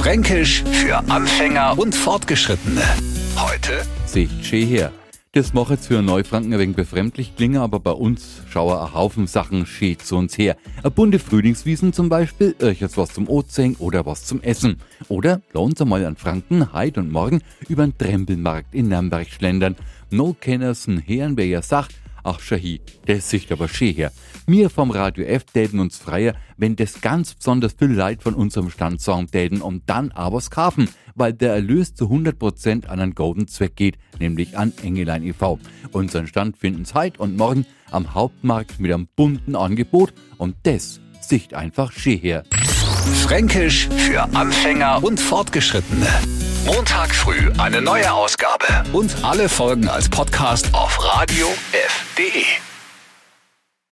Fränkisch für Anfänger und Fortgeschrittene. Heute Sicht schön her. Das macht jetzt für Neufranken ein wenig befremdlich klingen, aber bei uns schauen ein Haufen Sachen schön zu uns her. Eine bunte Frühlingswiesen zum Beispiel, jetzt was zum Ozean oder was zum Essen. Oder lohnt uns einmal an Franken, heit und morgen über den Trempelmarkt in Nürnberg schlendern. No kennersen Herren, wer ja sagt, Ach, Shahi, das sieht aber schön her. Wir vom Radio F täten uns freier, wenn das ganz besonders viel Leid von unserem Stand sagen täten und dann aber's kaufen, weil der Erlös zu 100% an einen golden Zweck geht, nämlich an Engelein e.V. Unseren Stand finden's heute und morgen am Hauptmarkt mit einem bunten Angebot und das sieht einfach schön her. Fränkisch für Anfänger und Fortgeschrittene. Montag früh eine neue Ausgabe und alle Folgen als Podcast auf radiof.de.